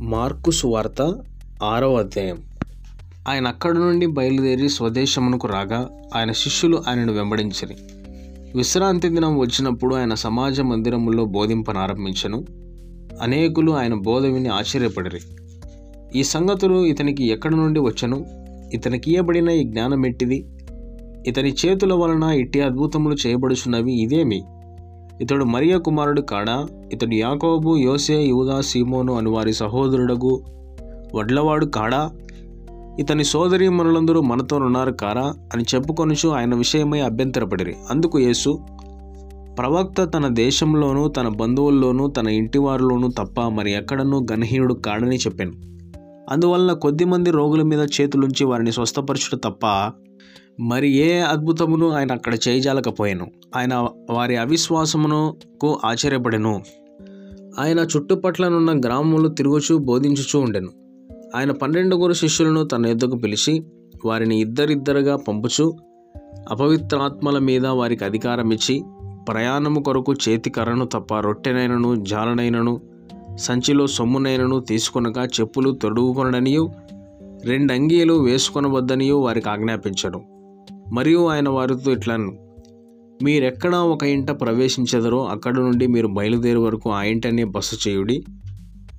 Mark సువార్త ఆరవ అధ్యాయం. ఆయన అక్కడి నుండి బయలుదేరి స్వదేశమునకు రాగా ఆయన శిష్యులు ఆయనను వెంబడించిరి. విశ్రాంతి దినం వచ్చినప్పుడు ఆయన సమాజ మందిరములో బోధింపనారంభించను. అనేకులు ఆయన బోధ విని ఆశ్చర్యపడిరి. ఈ సంగతులు ఇతనికి ఎక్కడి నుండి వచ్చను? ఇతనికి ఇయ్యబడిన ఈ జ్ఞానం ఎట్టిది ఇతని చేతుల వలన ఇట్టి అద్భుతములు చేయబడుచున్నవి ఇదేమి? ఇతడు మరియ కుమారుడు కాడా? ఇతడు యాకోబు యోసే యూదా సీమోను అని వారి సహోదరుడగు వడ్లవాడు కాడా? ఇతని సోదరి మనులందరూ మనతోనున్నారు కారా? అని చెప్పుకొనుచు ఆయన విషయమై అభ్యంతరపడిరి. అందుకు యేసు ప్రవక్త తన దేశంలోనూ తన బంధువుల్లోనూ తన ఇంటివారిలోనూ తప్ప మరి ఎక్కడనూ గణహీనుడు కాడని చెప్పాను. అందువలన కొద్దిమంది రోగుల మీద చేతులుంచి వారిని స్వస్థపరచుట తప్ప మరి ఏ అద్భుతమును ఆయన అక్కడ చేయజాలకపోయాను? ఆయన వారి అవిశ్వాసమునకు ఆశ్చర్యపడెను. ఆయన చుట్టుపట్లనున్న గ్రామములు తిరుగుచూ బోధించుచూ ఉండెను. ఆయన పన్నెండుగురు శిష్యులను తన ఎద్దకు పిలిచి వారిని ఇద్దరిద్దరుగా పంపుచు అపవిత్రాత్మల మీద వారికి అధికారం ఇచ్చి ప్రయాణము కొరకు చేతి కర్రను తప్ప రొట్టెనైనను జాలనైనను సంచిలో సొమ్మునైనను తీసుకొనక చెప్పులు తొడుగుకొనడనియు రెండు అంగీలు వేసుకొనవద్దనియు వారికి ఆజ్ఞాపించడం మరియు ఆయన వారితో ఇట్లను మీరెక్కడ ఒక ఇంట ప్రవేశించెదరో అక్కడ నుండి మీరు బయలుదేరే వరకు ఆ ఇంటనే బస చేయుడి.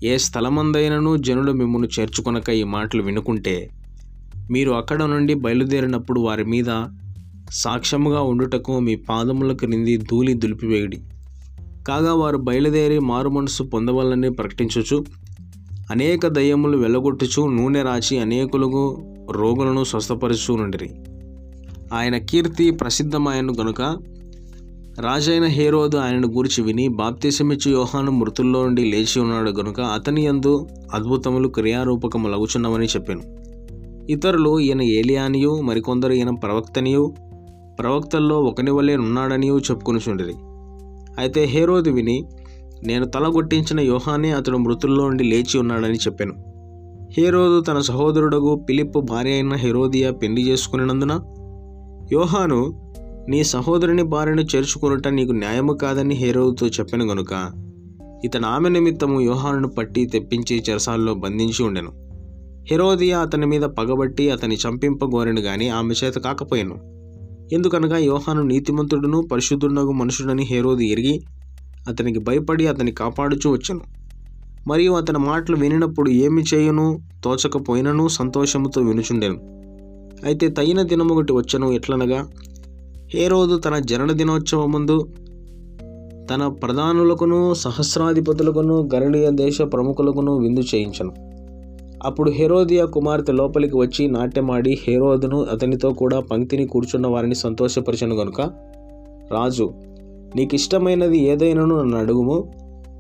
ఏ స్థలమందైనను జనులు మిమ్మల్ని చేర్చుకొనక ఈ మాటలు వినుకుంటే మీరు అక్కడ నుండి బయలుదేరినప్పుడు వారి మీద సాక్ష్యముగా ఉండుటకు మీ పాదముల క్రింది ధూళి దులిపివేయుడి. కాగా వారు బయలుదేరి మారు మనసు పొందవలని ప్రకటించుచు అనేక దయ్యములు వెళ్ళగొట్టుచు నూనె రాచి అనేకులకు రోగులను స్వస్థపరుచు నుండిరి ఆయన కీర్తి ప్రసిద్ధమాయను గనుక రాజైన హేరోదు ఆయనను గూర్చి విని బాప్తిసమిచ్చి యోహాను మృతుల్లో నుండి లేచి ఉన్నాడు గనుక అతని యందు అద్భుతములు క్రియారూపకము లగుచున్నవని చెప్పాను. ఇతరులు ఈయన ఏలియానియు మరికొందరు ఈయన ప్రవక్తనియు ప్రవక్తల్లో ఒకని ఉన్నాడనియూ ఉన్నాడనియు చెప్పుకొనిచుండిరి. అయితే హేరోదు విని నేను తలగొట్టించిన యోహానే అతడు మృతుల్లో నుండి లేచి ఉన్నాడని చెప్పాను. హేరోదు తన సహోదరుడగు పిలిప్పు భార్య అయిన హెరోదియా పెళ్ళి చేసుకునినందున యోహాను నీ సహోదరుని భార్యను చేర్చుకొనుట నీకు న్యాయము కాదని హేరోదుతో చెప్పాను గనుక ఇతను ఆమె నిమిత్తము యోహానును పట్టి తెప్పించి చెరసాల్లో బంధించి ఉండెను. హెరోదియా అతని మీద పగబట్టి అతని చంపింపగోరెను గాని ఆమె చేత కాకపోయాను. ఎందుకనగా యోహాను నీతిమంతుడును పరిశుద్ధునగు మనుషుడని హేరోది ఎరిగి అతనికి భయపడి అతని కాపాడుచూ వచ్చాను. మరియు అతని మాటలు వినినప్పుడు ఏమి చేయును? తోచకపోయినను? సంతోషముతో వినుచుండెను. అయితే తగిన దినము ఒకటి వచ్చను ఎట్లనగా హేరోదు తన జనన దినోత్సవం ముందు తన ప్రధానులకును సహస్రాధిపతులకును గరణీయ దేశ ప్రముఖులకును విందు చేయించను. అప్పుడు హెరోదియా కుమార్తె లోపలికి వచ్చి నాట్యమాడి హేరోదును అతనితో కూడా పంక్తిని కూర్చున్న వారిని సంతోషపరిచను గనుక రాజు నీకు ఇష్టమైనది ఏదైనాను నన్ను అడుగుము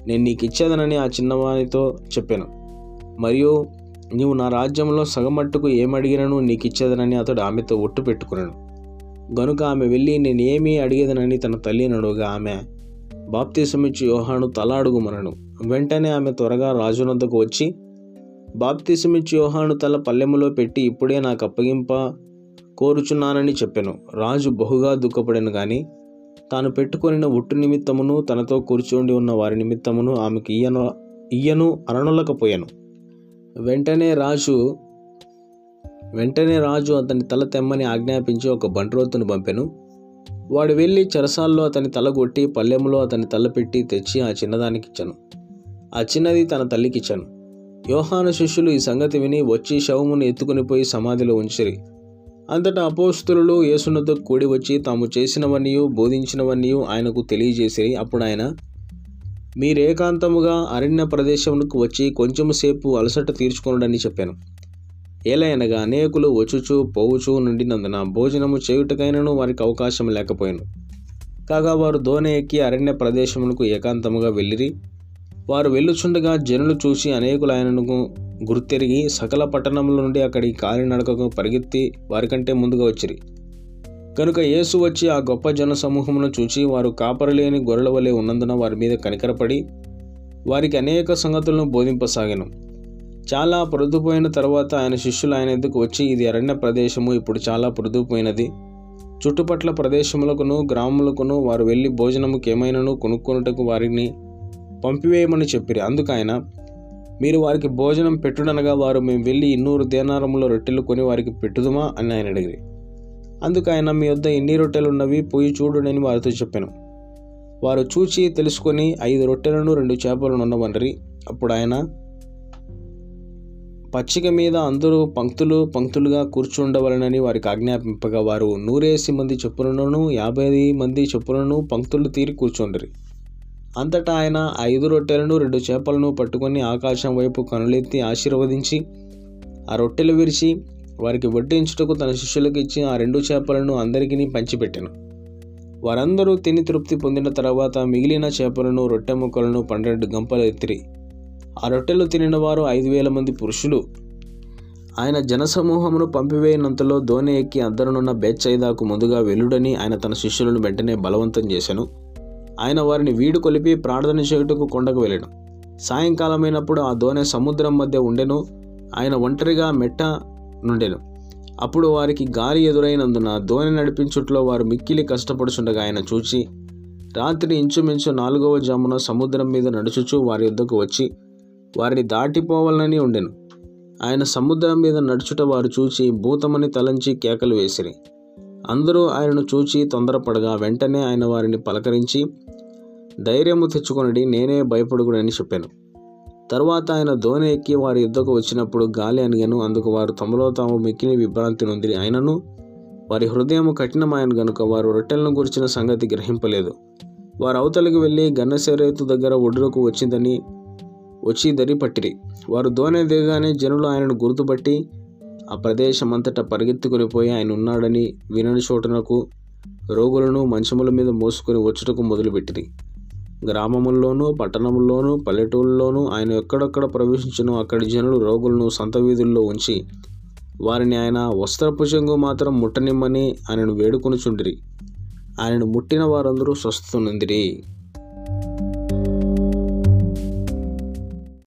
నేను నీకు ఇచ్చేదనని ఆ చిన్నవానితో చెప్పాను. మరియు నీవు నా రాజ్యంలో సగమట్టుకు ఏమడిగినను నీకు ఇచ్చేదనని అతడు ఆమెతో ఒట్టు పెట్టుకున్నాను గనుక ఆమె వెళ్ళి నేనేమీ అడిగేదనని తన తల్లిని అడుగుగా ఆమె బాప్తీసమిచ్చి యోహాను తల అడుగుమనను వెంటనే ఆమె త్వరగా రాజునద్దకు వచ్చి బాప్తీసమిచ్చి యోహాను తల పల్లెములో పెట్టి ఇప్పుడే నాకు అప్పగింప కోరుచున్నానని చెప్పాను. రాజు బహుగా దుఃఖపడాను కానీ తాను పెట్టుకొనిన ఒట్టు నిమిత్తమును తనతో కూర్చోండి ఉన్న వారి నిమిత్తమును ఆమెకు ఇయ్యను ఇయ్యను అరణులకపోయాను వెంటనే రాజు వెంటనే రాజు అతని తల తెమ్మని ఆజ్ఞాపించి ఒక బంట్రోతును పంపెను. వాడు వెళ్ళి చెరసాల్లో అతని తల కొట్టి పల్లెములో అతని తల పెట్టి తెచ్చి ఆ చిన్నదానికి ఇచ్చాను ఆ చిన్నది తన తల్లికి ఇచ్చాను యోహాను శిష్యులు ఈ సంగతి విని వచ్చి శవమును ఎత్తుకుని పోయి సమాధిలో ఉంచిరి. అంతటా అపోస్తులు యేసునతో కూడి వచ్చి తాము చేసినవన్నీ బోధించినవన్నీ ఆయనకు తెలియజేసి అప్పుడు ఆయన మీరేకాంతముగా అరణ్య ప్రదేశమునకు వచ్చి కొంచెంసేపు అలసట తీర్చుకొనడని చెప్పాను. ఏలయనగా అనేకులు వచ్చుచూ పోవుచూ నుండినందున భోజనము చేయుటకైనను వారికి అవకాశం లేకపోయాను. కాగా వారు దోణి ఎక్కి అరణ్య ప్రదేశమునకు ఏకాంతముగా వెళ్ళిరి. వారు వెళ్ళుచుండగా జనులు చూసి అనేకులు ఆయనను గుర్తెరిగి సకల పట్టణముల నుండి అక్కడి కాలినడకకు పరిగెత్తి వారికంటే ముందుగా వచ్చిరి. కనుక యేసు వచ్చి ఆ గొప్ప జన సమూహమును చూచి వారు కాపరలేని గొర్రెల వలె ఉన్నందున వారి మీద కనికరపడి వారికి అనేక సంగతులను బోధింపసాగాను. చాలా పొరుదుపోయిన తర్వాత ఆయన శిష్యులు ఆయన ఎద్దుకు వచ్చి ఇది అరణ్య ప్రదేశము ఇప్పుడు చాలా పొరుదుపోయినది. చుట్టుపట్ల ప్రదేశములకును గ్రామములకును వారు వెళ్ళి భోజనముకి ఏమైనాను కొనుక్కొనుటకు వారిని పంపివేయమని చెప్పిరి. అందుకు ఆయన మీరు వారికి భోజనం పెట్టుడనగా వారు మేము వెళ్ళి ఇన్నూరు దేనారముల రొట్టెలు కొని వారికి పెట్టుదుమా? అని ఆయన అడిగిరి. అందుకు ఆయన మీ వద్ద ఎన్ని రొట్టెలు ఉన్నవి పోయి చూడునని వారితో చెప్పాను. వారు చూచి తెలుసుకొని ఐదు రొట్టెలను రెండు చేపలను ఉన్నవనరి అప్పుడు ఆయన పచ్చిక మీద అందరూ పంక్తులు పంక్తులుగా కూర్చుండవలనని వారికి ఆజ్ఞాపింపగా వారు నూరేసి మంది చెప్పులను యాభై మంది చెప్పులను పంక్తులు తీరి కూర్చుండరి. అంతటా ఆయన ఐదు రొట్టెలను రెండు చేపలను పట్టుకొని ఆకాశం వైపు కనులెత్తి ఆశీర్వదించి ఆ రొట్టెలు విరిచి వారికి వడ్డించుటకు తన శిష్యులకు ఇచ్చి ఆ రెండు చేపలను అందరికీ పంచిపెట్టాను. వారందరూ తిని తృప్తి పొందిన తర్వాత మిగిలిన చేపలను రొట్టె ముక్కలను పన్నెండు గంపలు ఎత్తిరి. ఆ రొట్టెలు తినిన వారు ఐదు వేల మంది పురుషులు. ఆయన జనసమూహమును పంపివేయనంతలో దోణి ఎక్కి అందరనున్న బేచ్చైదాకు ముందుగా వెలుడని ఆయన తన శిష్యులను వెంటనే బలవంతం చేశాను ఆయన వారిని వీడు కొలిపి ప్రార్థన చేయుటకు కొండకు వెళ్ళాను. సాయంకాలమైనప్పుడు ఆ దోణె సముద్రం మధ్య ఉండెను. ఆయన ఒంటరిగా మెట్ట నుండెను. అప్పుడు వారికి గాలి ఎదురైనందున దోణి నడిపించుట్లో వారు మిక్కిలి కష్టపడుచుండగా ఆయన చూచి రాత్రి ఇంచుమించు నాలుగవ జామున సముద్రం మీద నడుచుచూ వారి వద్దకు వచ్చి వారిని దాటిపోవాలని ఉండెను. ఆయన సముద్రం మీద నడుచుట వారు చూచి భూతమని తలంచి కేకలు వేసిరి. అందరూ ఆయనను చూచి తొందరపడగా వెంటనే ఆయన వారిని పలకరించి ధైర్యము తెచ్చుకొనడి నేనే భయపడుగుడని చెప్పాను. తరువాత ఆయన ధోని ఎక్కి వారి యుద్ధకు వచ్చినప్పుడు గాలి అనిగను అందుకు వారు తమలో తాము మిక్కిని విభ్రాంతి నొందిరి. అయినను వారి హృదయం కఠినమైన గనుక వారు రొట్టెలను గురించిన సంగతి గ్రహింపలేదు. వారు అవతలికి వెళ్ళి గన్నశరేతు దగ్గర ఒడ్డుకు వచ్చిందని వచ్చి దరి పట్టిరి. వారు దోణి దిగగానే జనులు ఆయనను గుర్తుపట్టి ఆ ప్రదేశం అంతటా పరిగెత్తుకుని పోయి ఆయన ఉన్నాడని వినని చోటునకు రోగులను మంచముల మీద మోసుకొని వచ్చుటకు మొదలుపెట్టిరి. గ్రామముల్లోనూ పట్టణముల్లోనూ పల్లెటూళ్ళలోనూ ఆయన ఎక్కడెక్కడ ప్రవేశించినో అక్కడి జనులు రోగులను సంత వీధుల్లో ఉంచి వారిని ఆయన వస్త్రపు చెంగు మాత్రం ముట్టనిమ్మని ఆయనను వేడుకొనుచుండిరి. ఆయనను ముట్టిన వారందరూ స్వస్థనుందిరి